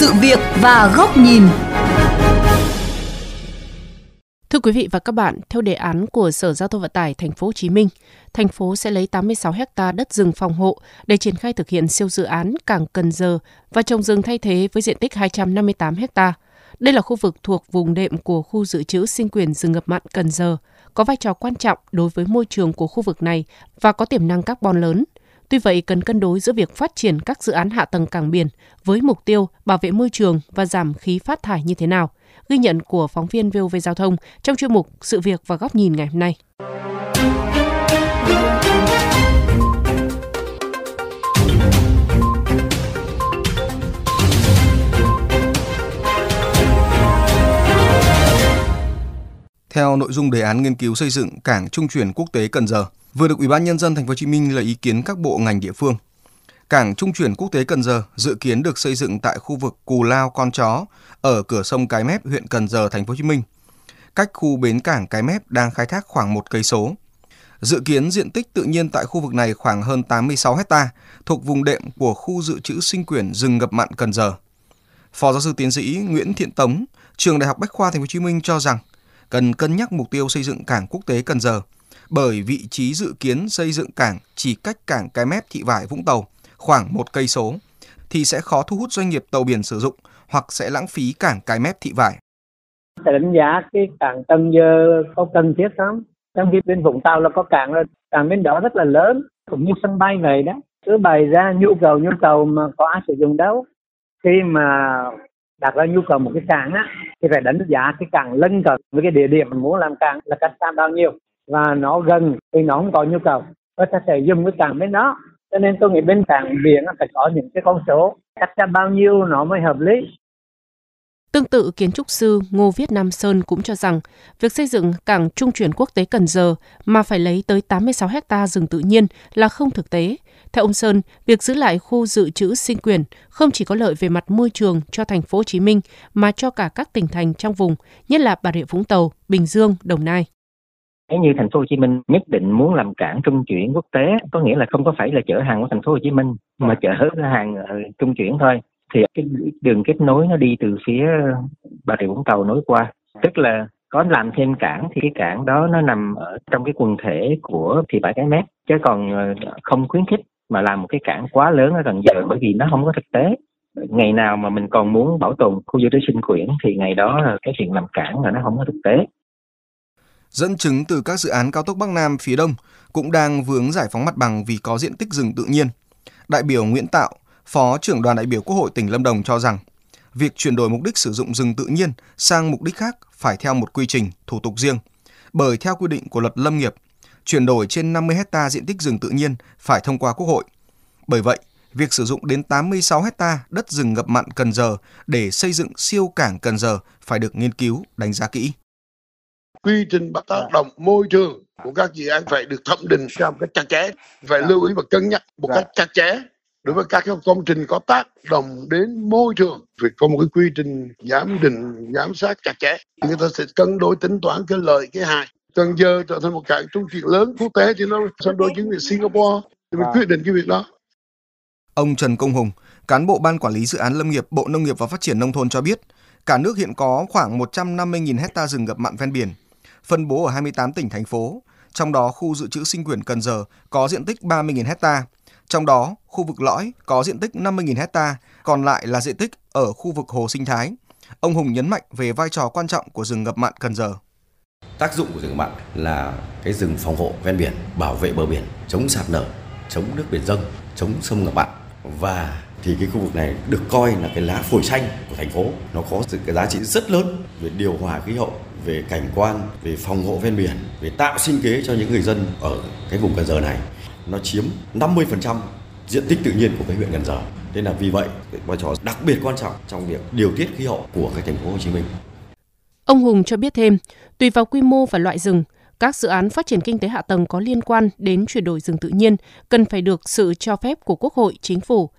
sự việc và góc nhìn. Thưa quý vị và các bạn, theo đề án của Sở Giao thông Vận tải Thành phố Hồ Chí Minh, thành phố sẽ lấy 86 ha đất rừng phòng hộ để triển khai thực hiện siêu dự án Cảng Cần Giờ và trồng rừng thay thế với diện tích 258 ha. Đây là khu vực thuộc vùng đệm của khu dự trữ sinh quyền rừng ngập mặn Cần Giờ, có vai trò quan trọng đối với môi trường của khu vực này và có tiềm năng carbon lớn. Tuy vậy, cần cân đối giữa việc phát triển các dự án hạ tầng cảng biển với mục tiêu bảo vệ môi trường và giảm khí phát thải như thế nào. Ghi nhận của phóng viên VOV Giao thông trong chuyên mục Sự việc và góc nhìn ngày hôm nay. Theo nội dung đề án nghiên cứu xây dựng cảng trung chuyển quốc tế Cần Giờ, vừa được Ủy ban nhân dân thành phố Hồ Chí Minh lấy ý kiến các bộ ngành địa phương. Cảng trung chuyển quốc tế Cần Giờ dự kiến được xây dựng tại khu vực Cù Lao Con Chó ở cửa sông Cái Mép, huyện Cần Giờ, thành phố Hồ Chí Minh. Cách khu bến cảng Cái Mép đang khai thác khoảng một cây số. Dự kiến diện tích tự nhiên tại khu vực này khoảng hơn 86 hecta thuộc vùng đệm của khu dự trữ sinh quyển rừng ngập mặn Cần Giờ. Phó giáo sư tiến sĩ Nguyễn Thiện Tống, trường Đại học Bách khoa Thành phố Hồ Chí Minh cho rằng cần cân nhắc mục tiêu xây dựng cảng quốc tế Cần Giờ bởi vị trí dự kiến xây dựng cảng chỉ cách cảng Cái Mép Thị Vải Vũng Tàu khoảng một cây số thì sẽ khó thu hút doanh nghiệp tàu biển sử dụng hoặc sẽ lãng phí cảng Cái Mép Thị Vải. để đánh giá cái cảng Cần Giờ có cần thiết không? Trong khi bên Vũng Tàu là có cảng rồi, cảng bên đó rất là lớn, cũng như sân bay vậy đó. Cứ bày ra nhu cầu nhu cầu mà có ai sử dụng đâu. Khi mà đặt ra nhu cầu một cái cảng á thì phải đánh giá cái cảng lân cận với cái địa điểm mình muốn làm cảng là cách xa bao nhiêu và nó gần thì nó không có nhu cầu có ta sẽ dùng cái cảng bên đó cho nên tôi nghĩ bên cảng biển phải có những cái con số cách ra bao nhiêu nó mới hợp lý Tương tự, kiến trúc sư Ngô Viết Nam Sơn cũng cho rằng việc xây dựng cảng trung chuyển quốc tế Cần Giờ mà phải lấy tới 86 hecta rừng tự nhiên là không thực tế. Theo ông Sơn, việc giữ lại khu dự trữ sinh quyền không chỉ có lợi về mặt môi trường cho thành phố Hồ Chí Minh mà cho cả các tỉnh thành trong vùng, nhất là Bà Rịa Vũng Tàu, Bình Dương, Đồng Nai. Nếu như thành phố Hồ Chí Minh nhất định muốn làm cảng trung chuyển quốc tế, có nghĩa là không có phải là chở hàng của thành phố Hồ Chí Minh mà chở hàng trung chuyển thôi thì cái đường kết nối nó đi từ phía Bà Rịa Vũng Tàu nối qua. Tức là có làm thêm cảng thì cái cảng đó nó nằm ở trong cái quần thể của thị bãi cái mép. Chứ còn ờ, không khuyến khích mà làm một cái cảng quá lớn ở Cần Giờ bởi vì nó không có thực tế. Ngày nào mà mình còn muốn bảo tồn khu dự trữ sinh quyển thì ngày đó cái chuyện làm cảng là nó không có thực tế Dẫn chứng từ các dự án cao tốc Bắc Nam phía Đông cũng đang vướng giải phóng mặt bằng vì có diện tích rừng tự nhiên. Đại biểu Nguyễn Tạo, Phó trưởng đoàn đại biểu Quốc hội tỉnh Lâm Đồng cho rằng, việc chuyển đổi mục đích sử dụng rừng tự nhiên sang mục đích khác phải theo một quy trình, thủ tục riêng. Bởi theo quy định của luật lâm nghiệp, chuyển đổi trên 50 hecta diện tích rừng tự nhiên phải thông qua Quốc hội. Bởi vậy, việc sử dụng đến 86 hecta đất rừng ngập mặn Cần Giờ để xây dựng siêu cảng Cần Giờ phải được nghiên cứu, đánh giá kỹ. Quy trình bắt tác động môi trường của các dự án phải được thẩm định theo một cách chặt chẽ, phải lưu ý và cân nhắc một cách chặt chẽ đối với các công trình có tác động đến môi trường. Phải có một cái quy trình giám định giám sát chặt chẽ. Người ta sẽ cân đối tính toán cái lợi cái hại. Cần Giờ trở thành một cảng trung chuyển lớn quốc tế thì nó sân đôi chính việc Singapore. Thì mình quyết định cái việc đó. Ông Trần Công Hùng, cán bộ ban quản lý dự án lâm nghiệp Bộ Nông nghiệp và Phát triển nông thôn cho biết, cả nước hiện có khoảng 150.000 hecta rừng ngập mặn ven biển, phân bố ở 28 tỉnh thành phố, trong đó khu dự trữ sinh quyển Cần Giờ có diện tích 30.000 hecta, trong đó, khu vực lõi có diện tích 50.000 hecta, còn lại là diện tích ở khu vực hồ sinh thái. Ông Hùng nhấn mạnh về vai trò quan trọng của rừng ngập mặn Cần Giờ. Tác dụng của rừng mặn là cái rừng phòng hộ ven biển, bảo vệ bờ biển, chống sạt lở, chống nước biển dâng, chống sông ngập mặn và thì cái khu vực này được coi là cái lá phổi xanh của thành phố nó có sự cái giá trị rất lớn về điều hòa khí hậu về cảnh quan về phòng hộ ven biển về tạo sinh kế cho những người dân ở cái vùng cần giờ này nó chiếm 50% diện tích tự nhiên của cái huyện Cần Giờ. Nên là vì vậy, vai trò đặc biệt quan trọng trong việc điều tiết khí hậu của cái thành phố Hồ Chí Minh. Ông Hùng cho biết thêm, tùy vào quy mô và loại rừng, các dự án phát triển kinh tế hạ tầng có liên quan đến chuyển đổi rừng tự nhiên cần phải được sự cho phép của Quốc hội, Chính phủ.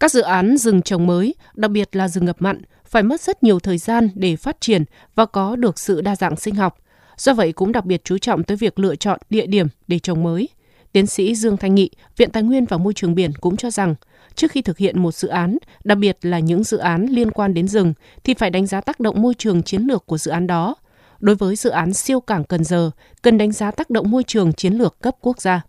Các dự án rừng trồng mới, đặc biệt là rừng ngập mặn, phải mất rất nhiều thời gian để phát triển và có được sự đa dạng sinh học. Do vậy cũng đặc biệt chú trọng tới việc lựa chọn địa điểm để trồng mới – Tiến sĩ Dương Thanh Nghị, Viện Tài nguyên và Môi trường biển cũng cho rằng, trước khi thực hiện một dự án, đặc biệt là những dự án liên quan đến rừng, thì phải đánh giá tác động môi trường chiến lược của dự án đó. Đối với dự án siêu cảng Cần Giờ, cần đánh giá tác động môi trường chiến lược cấp quốc gia.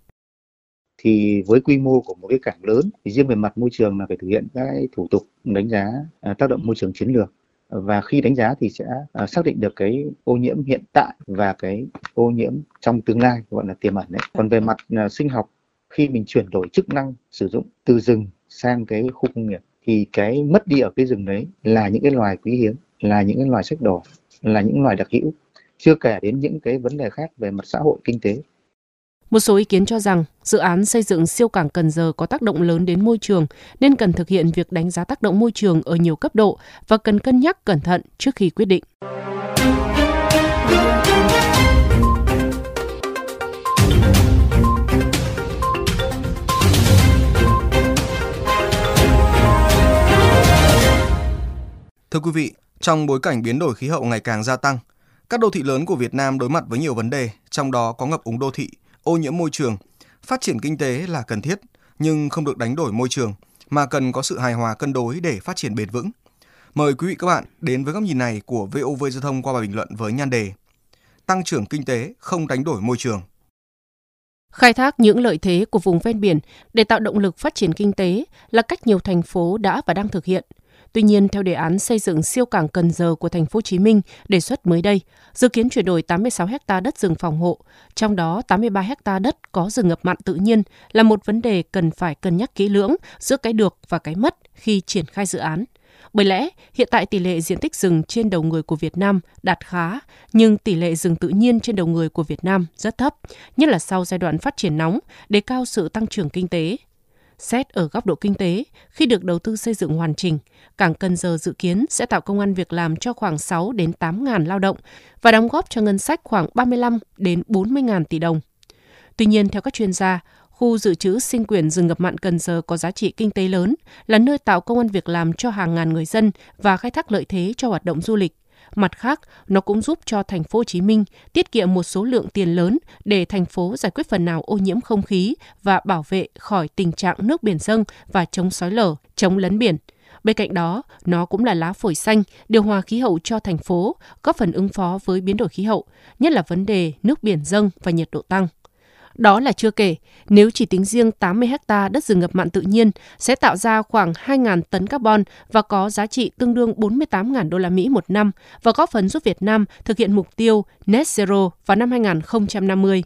Thì với quy mô của một cái cảng lớn thì riêng về mặt môi trường là phải thực hiện các thủ tục đánh giá à, tác động môi trường chiến lược. Và khi đánh giá thì sẽ à, xác định được cái ô nhiễm hiện tại và cái ô nhiễm trong tương lai gọi là tiềm ẩn đấy. Còn về mặt à, sinh học khi mình chuyển đổi chức năng sử dụng từ rừng sang cái khu công nghiệp thì cái mất đi ở cái rừng đấy là những cái loài quý hiếm là những cái loài sách đỏ là những loài đặc hữu chưa kể đến những cái vấn đề khác về mặt xã hội kinh tế một số ý kiến cho rằng dự án xây dựng siêu cảng Cần Giờ có tác động lớn đến môi trường nên cần thực hiện việc đánh giá tác động môi trường ở nhiều cấp độ và cần cân nhắc cẩn thận trước khi quyết định. Thưa quý vị, trong bối cảnh biến đổi khí hậu ngày càng gia tăng, các đô thị lớn của Việt Nam đối mặt với nhiều vấn đề, trong đó có ngập úng đô thị, ô nhiễm môi trường. Phát triển kinh tế là cần thiết, nhưng không được đánh đổi môi trường, mà cần có sự hài hòa cân đối để phát triển bền vững. Mời quý vị các bạn đến với góc nhìn này của VOV Giao thông qua bài bình luận với nhan đề Tăng trưởng kinh tế không đánh đổi môi trường. Khai thác những lợi thế của vùng ven biển để tạo động lực phát triển kinh tế là cách nhiều thành phố đã và đang thực hiện – Tuy nhiên, theo đề án xây dựng siêu cảng Cần Giờ của thành phố Hồ Chí Minh đề xuất mới đây, dự kiến chuyển đổi 86 ha đất rừng phòng hộ, trong đó 83 ha đất có rừng ngập mặn tự nhiên là một vấn đề cần phải cân nhắc kỹ lưỡng giữa cái được và cái mất khi triển khai dự án. Bởi lẽ, hiện tại tỷ lệ diện tích rừng trên đầu người của Việt Nam đạt khá, nhưng tỷ lệ rừng tự nhiên trên đầu người của Việt Nam rất thấp, nhất là sau giai đoạn phát triển nóng, đề cao sự tăng trưởng kinh tế. Xét ở góc độ kinh tế, khi được đầu tư xây dựng hoàn chỉnh, Cảng Cần Giờ dự kiến sẽ tạo công an việc làm cho khoảng 6 đến 8 ngàn lao động và đóng góp cho ngân sách khoảng 35 đến 40 ngàn tỷ đồng. Tuy nhiên, theo các chuyên gia, khu dự trữ sinh quyền rừng ngập mặn Cần Giờ có giá trị kinh tế lớn, là nơi tạo công an việc làm cho hàng ngàn người dân và khai thác lợi thế cho hoạt động du lịch. Mặt khác, nó cũng giúp cho thành phố Hồ Chí Minh tiết kiệm một số lượng tiền lớn để thành phố giải quyết phần nào ô nhiễm không khí và bảo vệ khỏi tình trạng nước biển dâng và chống sói lở, chống lấn biển. Bên cạnh đó, nó cũng là lá phổi xanh, điều hòa khí hậu cho thành phố, góp phần ứng phó với biến đổi khí hậu, nhất là vấn đề nước biển dâng và nhiệt độ tăng. Đó là chưa kể, nếu chỉ tính riêng 80 ha đất rừng ngập mặn tự nhiên sẽ tạo ra khoảng 2.000 tấn carbon và có giá trị tương đương 48.000 đô la Mỹ một năm và góp phần giúp Việt Nam thực hiện mục tiêu net zero vào năm 2050.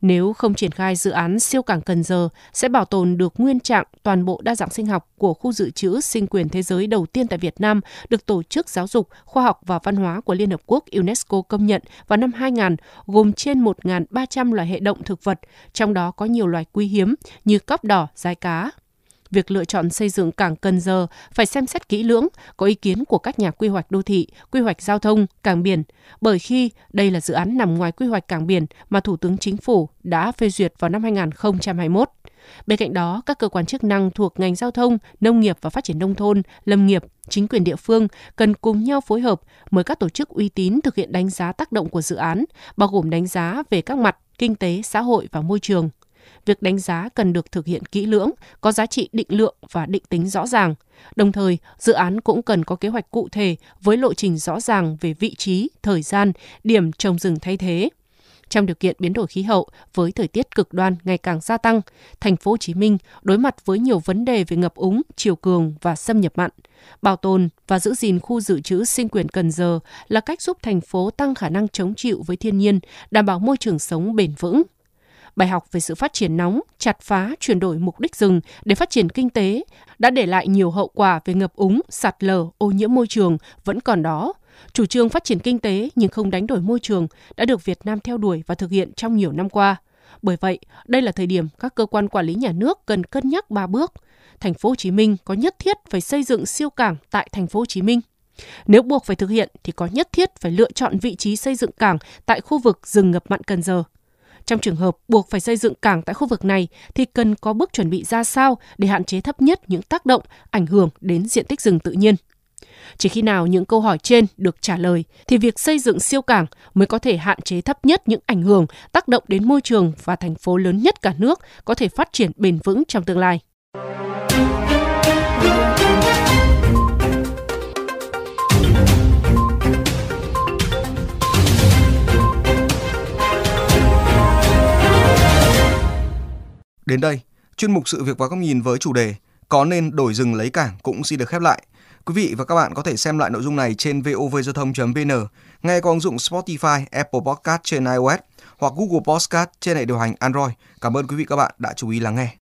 Nếu không triển khai dự án siêu cảng Cần Giờ, sẽ bảo tồn được nguyên trạng toàn bộ đa dạng sinh học của khu dự trữ sinh quyền thế giới đầu tiên tại Việt Nam, được Tổ chức Giáo dục, Khoa học và Văn hóa của Liên Hợp Quốc UNESCO công nhận vào năm 2000, gồm trên 1.300 loài hệ động thực vật, trong đó có nhiều loài quý hiếm như cóc đỏ, rái cá, việc lựa chọn xây dựng cảng Cần Giờ phải xem xét kỹ lưỡng, có ý kiến của các nhà quy hoạch đô thị, quy hoạch giao thông, cảng biển, bởi khi đây là dự án nằm ngoài quy hoạch cảng biển mà Thủ tướng Chính phủ đã phê duyệt vào năm 2021. Bên cạnh đó, các cơ quan chức năng thuộc ngành giao thông, nông nghiệp và phát triển nông thôn, lâm nghiệp, chính quyền địa phương cần cùng nhau phối hợp mời các tổ chức uy tín thực hiện đánh giá tác động của dự án, bao gồm đánh giá về các mặt kinh tế, xã hội và môi trường việc đánh giá cần được thực hiện kỹ lưỡng, có giá trị định lượng và định tính rõ ràng. Đồng thời, dự án cũng cần có kế hoạch cụ thể với lộ trình rõ ràng về vị trí, thời gian, điểm trồng rừng thay thế. Trong điều kiện biến đổi khí hậu với thời tiết cực đoan ngày càng gia tăng, thành phố Hồ Chí Minh đối mặt với nhiều vấn đề về ngập úng, chiều cường và xâm nhập mặn. Bảo tồn và giữ gìn khu dự trữ sinh quyền Cần Giờ là cách giúp thành phố tăng khả năng chống chịu với thiên nhiên, đảm bảo môi trường sống bền vững. Bài học về sự phát triển nóng, chặt phá, chuyển đổi mục đích rừng để phát triển kinh tế đã để lại nhiều hậu quả về ngập úng, sạt lở, ô nhiễm môi trường vẫn còn đó. Chủ trương phát triển kinh tế nhưng không đánh đổi môi trường đã được Việt Nam theo đuổi và thực hiện trong nhiều năm qua. Bởi vậy, đây là thời điểm các cơ quan quản lý nhà nước cần cân nhắc ba bước. Thành phố Hồ Chí Minh có nhất thiết phải xây dựng siêu cảng tại thành phố Hồ Chí Minh. Nếu buộc phải thực hiện thì có nhất thiết phải lựa chọn vị trí xây dựng cảng tại khu vực rừng ngập mặn Cần Giờ. Trong trường hợp buộc phải xây dựng cảng tại khu vực này thì cần có bước chuẩn bị ra sao để hạn chế thấp nhất những tác động ảnh hưởng đến diện tích rừng tự nhiên. Chỉ khi nào những câu hỏi trên được trả lời thì việc xây dựng siêu cảng mới có thể hạn chế thấp nhất những ảnh hưởng, tác động đến môi trường và thành phố lớn nhất cả nước có thể phát triển bền vững trong tương lai. Đến đây, chuyên mục sự việc và góc nhìn với chủ đề có nên đổi rừng lấy cảng cũng xin được khép lại. Quý vị và các bạn có thể xem lại nội dung này trên vovgiao thông.vn, nghe qua ứng dụng Spotify, Apple Podcast trên iOS hoặc Google Podcast trên hệ điều hành Android. Cảm ơn quý vị các bạn đã chú ý lắng nghe.